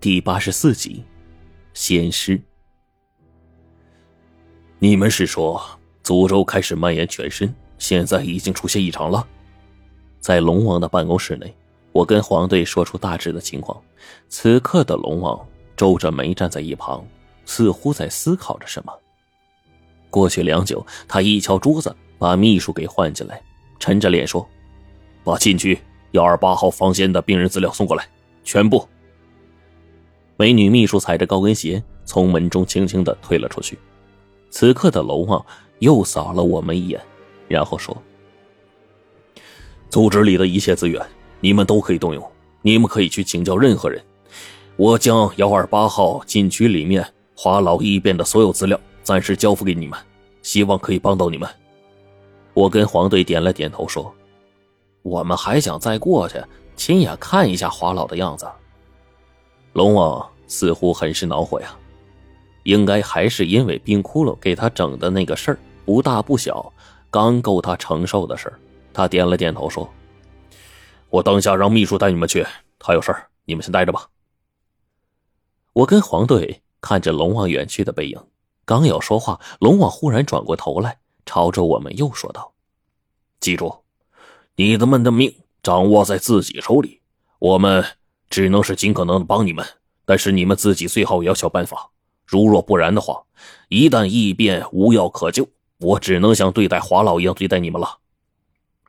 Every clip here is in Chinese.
第八十四集，仙师。你们是说诅咒开始蔓延全身，现在已经出现异常了？在龙王的办公室内，我跟黄队说出大致的情况。此刻的龙王皱着眉站在一旁，似乎在思考着什么。过去良久，他一敲桌子，把秘书给唤进来，沉着脸说：“把禁区幺二八号房间的病人资料送过来，全部。”美女秘书踩着高跟鞋从门中轻轻的退了出去。此刻的楼望又扫了我们一眼，然后说：“组织里的一切资源，你们都可以动用。你们可以去请教任何人。我将幺二八号禁区里面华老异变的所有资料暂时交付给你们，希望可以帮到你们。”我跟黄队点了点头，说：“我们还想再过去亲眼看一下华老的样子。”龙王似乎很是恼火呀，应该还是因为冰窟窿给他整的那个事儿不大不小，刚够他承受的事儿。他点了点头说：“我等下让秘书带你们去，他有事儿，你们先待着吧。”我跟黄队看着龙王远去的背影，刚要说话，龙王忽然转过头来，朝着我们又说道：“记住，你们的命掌握在自己手里，我们。”只能是尽可能的帮你们，但是你们自己最好也要想办法。如若不然的话，一旦异变无药可救，我只能像对待华老一样对待你们了。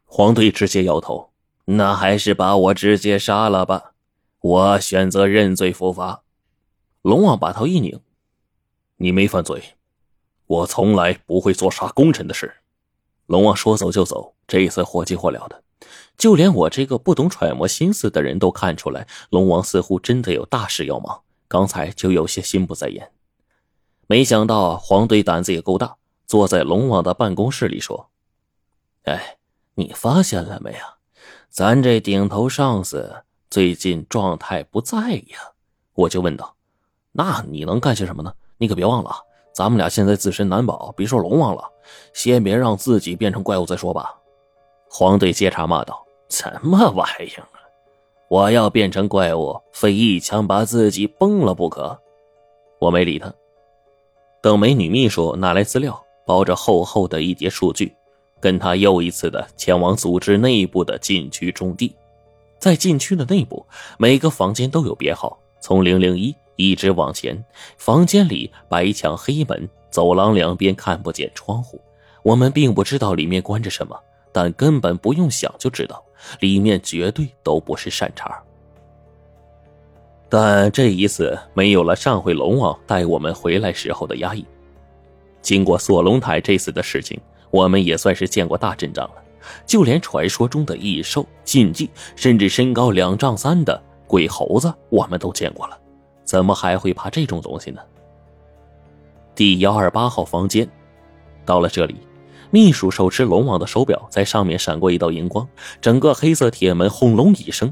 黄队直接摇头，那还是把我直接杀了吧，我选择认罪伏法。龙王把头一拧，你没犯罪，我从来不会做杀功臣的事。龙王说走就走，这一次火急火燎的。就连我这个不懂揣摩心思的人都看出来，龙王似乎真的有大事要忙。刚才就有些心不在焉。没想到黄队胆子也够大，坐在龙王的办公室里说：“哎，你发现了没啊？咱这顶头上司最近状态不在呀。”我就问道：“那你能干些什么呢？你可别忘了，咱们俩现在自身难保，别说龙王了，先别让自己变成怪物再说吧。”黄队接茬骂道。什么玩意儿啊！我要变成怪物，非一枪把自己崩了不可。我没理他。等美女秘书拿来资料，包着厚厚的一叠数据，跟他又一次的前往组织内部的禁区种地。在禁区的内部，每个房间都有编号，从零零一一直往前。房间里白墙黑门，走廊两边看不见窗户。我们并不知道里面关着什么，但根本不用想就知道。里面绝对都不是善茬，但这一次没有了上回龙王带我们回来时候的压抑。经过锁龙台这次的事情，我们也算是见过大阵仗了。就连传说中的异兽、禁忌，甚至身高两丈三的鬼猴子，我们都见过了，怎么还会怕这种东西呢？第幺二八号房间，到了这里。秘书手持龙王的手表，在上面闪过一道荧光，整个黑色铁门轰隆一声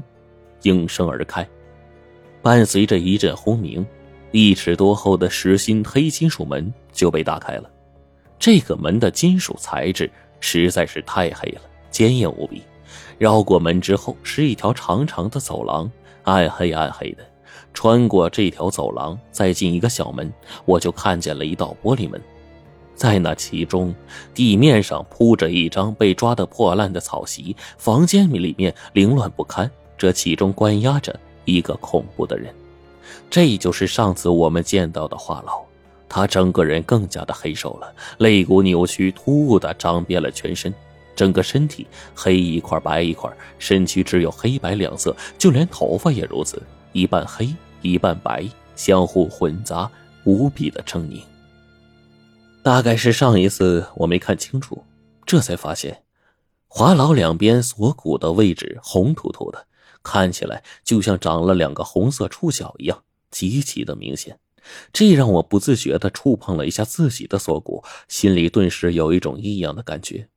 应声而开，伴随着一阵轰鸣，一尺多厚的实心黑金属门就被打开了。这个门的金属材质实在是太黑了，坚硬无比。绕过门之后，是一条长长的走廊，暗黑暗黑的。穿过这条走廊，再进一个小门，我就看见了一道玻璃门。在那其中，地面上铺着一张被抓得破烂的草席，房间里面凌乱不堪。这其中关押着一个恐怖的人，这就是上次我们见到的话痨。他整个人更加的黑瘦了，肋骨扭曲，突兀的长遍了全身，整个身体黑一块白一块，身躯只有黑白两色，就连头发也如此，一半黑一半白，相互混杂，无比的狰狞。大概是上一次我没看清楚，这才发现，华老两边锁骨的位置红突突的，看起来就像长了两个红色触角一样，极其的明显。这让我不自觉的触碰了一下自己的锁骨，心里顿时有一种异样的感觉。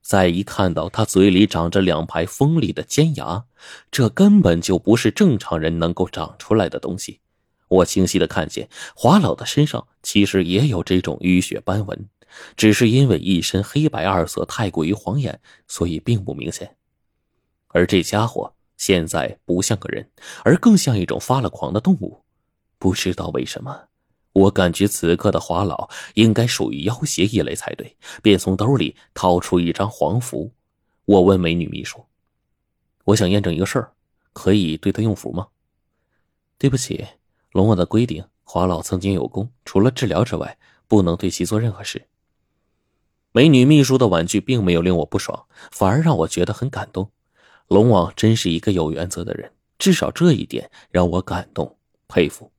再一看到他嘴里长着两排锋利的尖牙，这根本就不是正常人能够长出来的东西。我清晰的看见华老的身上其实也有这种淤血斑纹，只是因为一身黑白二色太过于晃眼，所以并不明显。而这家伙现在不像个人，而更像一种发了狂的动物。不知道为什么，我感觉此刻的华老应该属于妖邪一类才对，便从兜里掏出一张黄符。我问美女秘书：“我想验证一个事儿，可以对他用符吗？”对不起，龙王的规定，华老曾经有功，除了治疗之外，不能对其做任何事。美女秘书的婉拒并没有令我不爽，反而让我觉得很感动。龙王真是一个有原则的人，至少这一点让我感动佩服。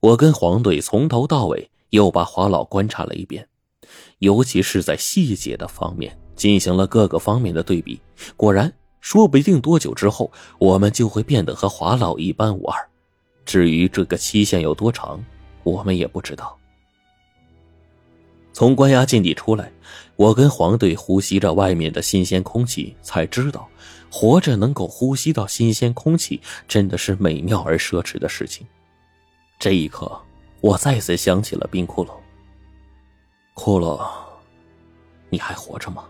我跟黄队从头到尾又把华老观察了一遍，尤其是在细节的方面进行了各个方面的对比。果然，说不定多久之后，我们就会变得和华老一般无二。至于这个期限有多长，我们也不知道。从关押禁地出来，我跟黄队呼吸着外面的新鲜空气，才知道，活着能够呼吸到新鲜空气，真的是美妙而奢侈的事情。这一刻，我再次想起了冰窟窿。骷髅，你还活着吗？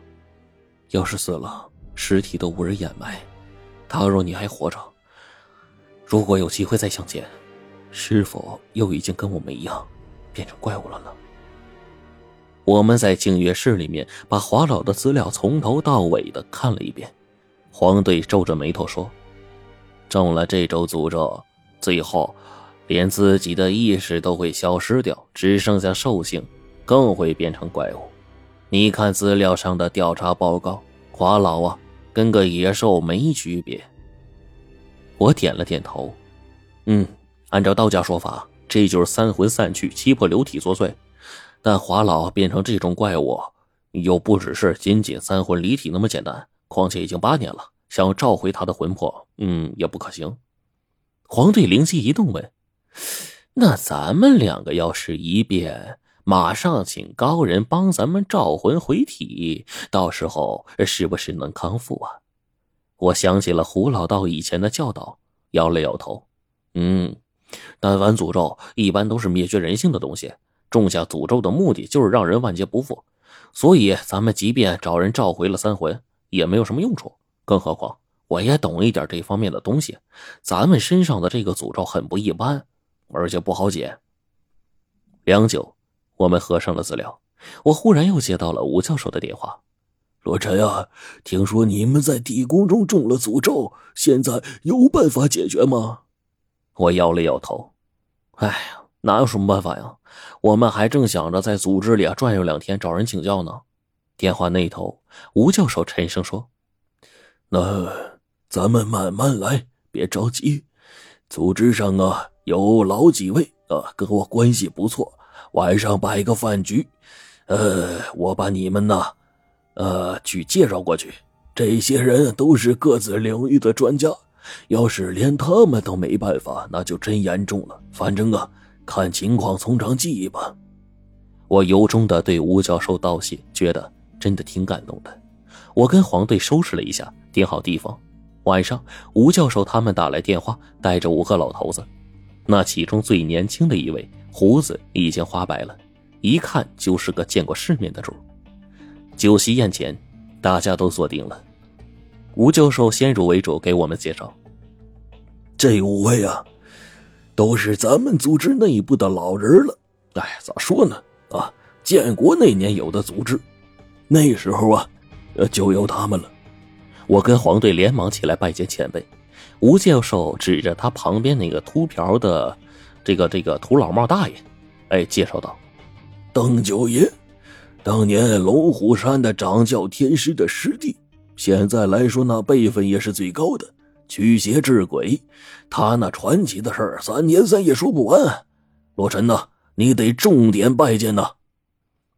要是死了，尸体都无人掩埋。倘若你还活着，如果有机会再相见，是否又已经跟我们一样，变成怪物了呢？我们在静月室里面把华老的资料从头到尾的看了一遍。黄队皱着眉头说：“中了这周诅咒，最后……”连自己的意识都会消失掉，只剩下兽性，更会变成怪物。你看资料上的调查报告，华老啊，跟个野兽没区别。我点了点头，嗯，按照道家说法，这就是三魂散去，七魄流体作祟。但华老变成这种怪物，又不只是仅仅三魂离体那么简单。况且已经八年了，想要召回他的魂魄，嗯，也不可行。黄队灵机一动问。那咱们两个要是一变，马上请高人帮咱们召魂回体，到时候是不是能康复啊？我想起了胡老道以前的教导，摇了摇头。嗯，但凡诅咒一般都是灭绝人性的东西，种下诅咒的目的就是让人万劫不复，所以咱们即便找人召回了三魂，也没有什么用处。更何况我也懂一点这方面的东西，咱们身上的这个诅咒很不一般。而且不好解。良久，我们合上了资料。我忽然又接到了吴教授的电话：“罗晨啊，听说你们在地宫中中了诅咒，现在有办法解决吗？”我摇了摇头：“哎呀，哪有什么办法呀？我们还正想着在组织里啊转悠两天，找人请教呢。”电话那头，吴教授沉声说：“那咱们慢慢来，别着急。组织上啊。”有老几位啊，跟我关系不错，晚上摆个饭局，呃，我把你们呢，呃，去介绍过去。这些人都是各自领域的专家，要是连他们都没办法，那就真严重了。反正啊，看情况从长计议吧。我由衷的对吴教授道谢，觉得真的挺感动的。我跟黄队收拾了一下，定好地方。晚上，吴教授他们打来电话，带着五个老头子。那其中最年轻的一位，胡子已经花白了，一看就是个见过世面的主。酒席宴前，大家都坐定了。吴教授先入为主给我们介绍：这五位啊，都是咱们组织内部的老人了。哎，咋说呢？啊，建国那年有的组织，那时候啊，就有他们了。我跟黄队连忙起来拜见前辈。吴教授指着他旁边那个秃瓢的，这个这个土老帽大爷，哎，介绍道：“邓九爷，当年龙虎山的掌教天师的师弟，现在来说那辈分也是最高的，驱邪治鬼。他那传奇的事儿，三年三夜说不完。罗晨呐，你得重点拜见呐！”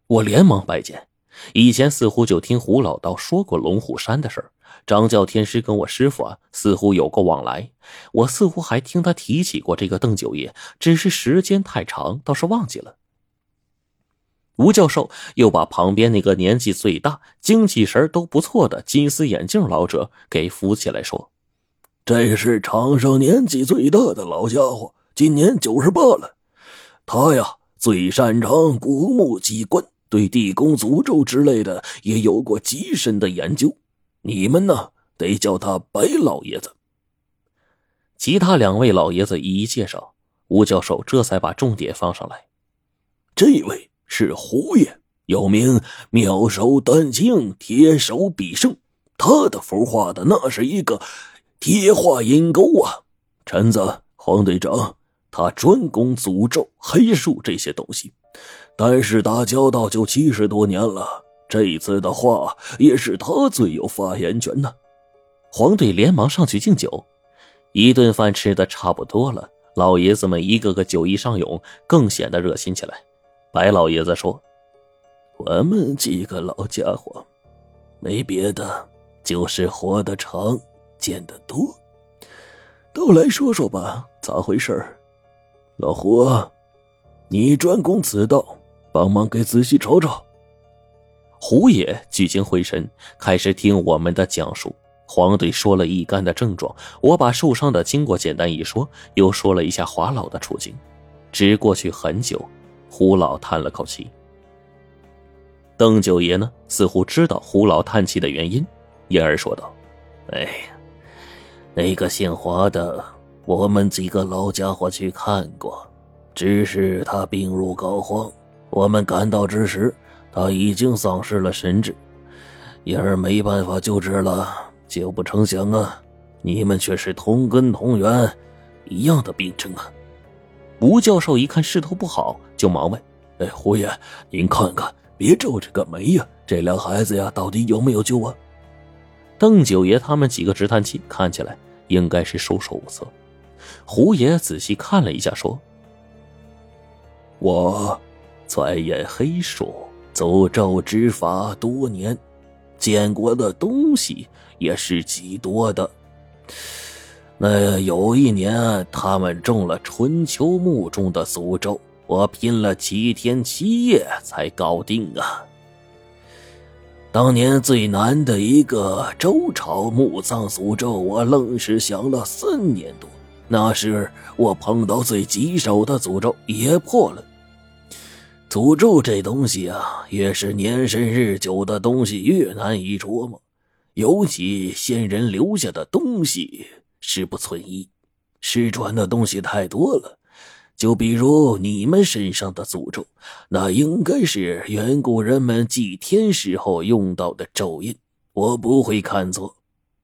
我连忙拜见。以前似乎就听胡老道说过龙虎山的事儿。掌教天师跟我师傅啊，似乎有过往来。我似乎还听他提起过这个邓九爷，只是时间太长，倒是忘记了。吴教授又把旁边那个年纪最大、精气神都不错的金丝眼镜老者给扶起来，说：“这是场上年纪最大的老家伙，今年九十八了。他呀，最擅长古墓机关，对地宫诅咒之类的也有过极深的研究。”你们呢，得叫他白老爷子。其他两位老爷子一一介绍，吴教授这才把重点放上来。这位是胡爷，有名妙手丹青，铁手必胜。他的符画的那是一个铁画阴沟啊！陈子黄队长，他专攻诅咒、黑术这些东西，但是打交道就七十多年了。这一次的话，也是他最有发言权呢。黄队连忙上去敬酒，一顿饭吃的差不多了，老爷子们一个个酒意上涌，更显得热心起来。白老爷子说：“我们几个老家伙，没别的，就是活得长，见得多。都来说说吧，咋回事老胡，你专攻此道，帮忙给仔细瞅瞅。”胡爷聚精会神，开始听我们的讲述。黄队说了一干的症状，我把受伤的经过简单一说，又说了一下华老的处境。只过去很久，胡老叹了口气。邓九爷呢，似乎知道胡老叹气的原因，因而说道：“哎呀，那个姓华的，我们几个老家伙去看过，只是他病入膏肓，我们赶到之时。”他已经丧失了神智，因而没办法救治了。就不成想啊，你们却是同根同源，一样的病症啊！吴教授一看势头不好，就忙问：“哎，胡爷，您看看，别皱着个眉呀！这俩孩子呀，到底有没有救啊？”邓九爷他们几个直叹气，看起来应该是束手无策。胡爷仔细看了一下，说：“我钻研黑术。”诅咒之法多年，见过的东西也是极多的。那有一年，他们中了春秋墓中的诅咒，我拼了七天七夜才搞定啊！当年最难的一个周朝墓葬诅咒，我愣是想了三年多。那时我碰到最棘手的诅咒也破了。诅咒这东西啊，越是年深日久的东西越难以琢磨，尤其先人留下的东西是不存疑，失传的东西太多了。就比如你们身上的诅咒，那应该是远古人们祭天时候用到的咒印，我不会看错。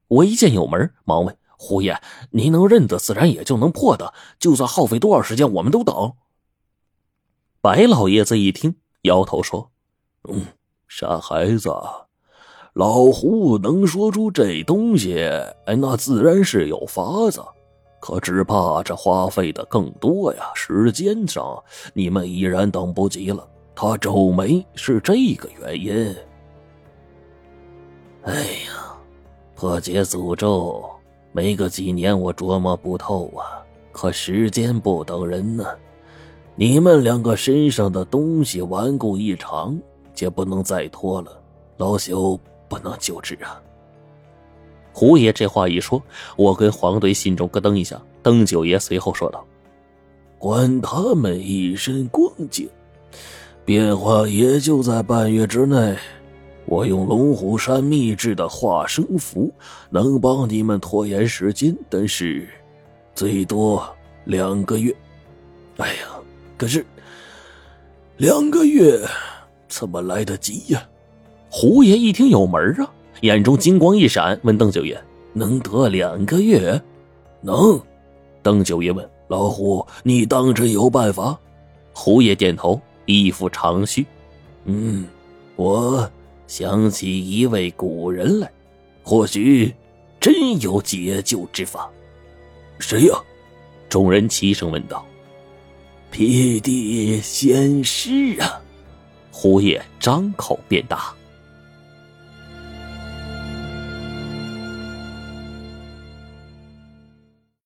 我一见有门，忙问胡爷：“您能认得，自然也就能破的。就算耗费多少时间，我们都等。”白老爷子一听，摇头说：“嗯，傻孩子，老胡能说出这东西，哎，那自然是有法子。可只怕这花费的更多呀，时间上你们已然等不及了。他皱眉是这个原因。哎呀，破解诅咒没个几年，我琢磨不透啊。可时间不等人呢。”你们两个身上的东西顽固异常，就不能再拖了。老朽不能救治啊！胡爷这话一说，我跟黄队心中咯噔一下。邓九爷随后说道：“管他们一身光景，变化也就在半月之内。我用龙虎山秘制的化生符，能帮你们拖延时间，但是最多两个月。哎呀！”可是，两个月怎么来得及呀？胡爷一听有门啊，眼中金光一闪，问邓九爷：“能得两个月？”“能。”邓九爷问：“老胡，你当真有办法？”胡爷点头，一副长须：“嗯，我想起一位古人来，或许真有解救之法。”“谁呀？”众人齐声问道。辟地仙师啊！胡爷张口便答。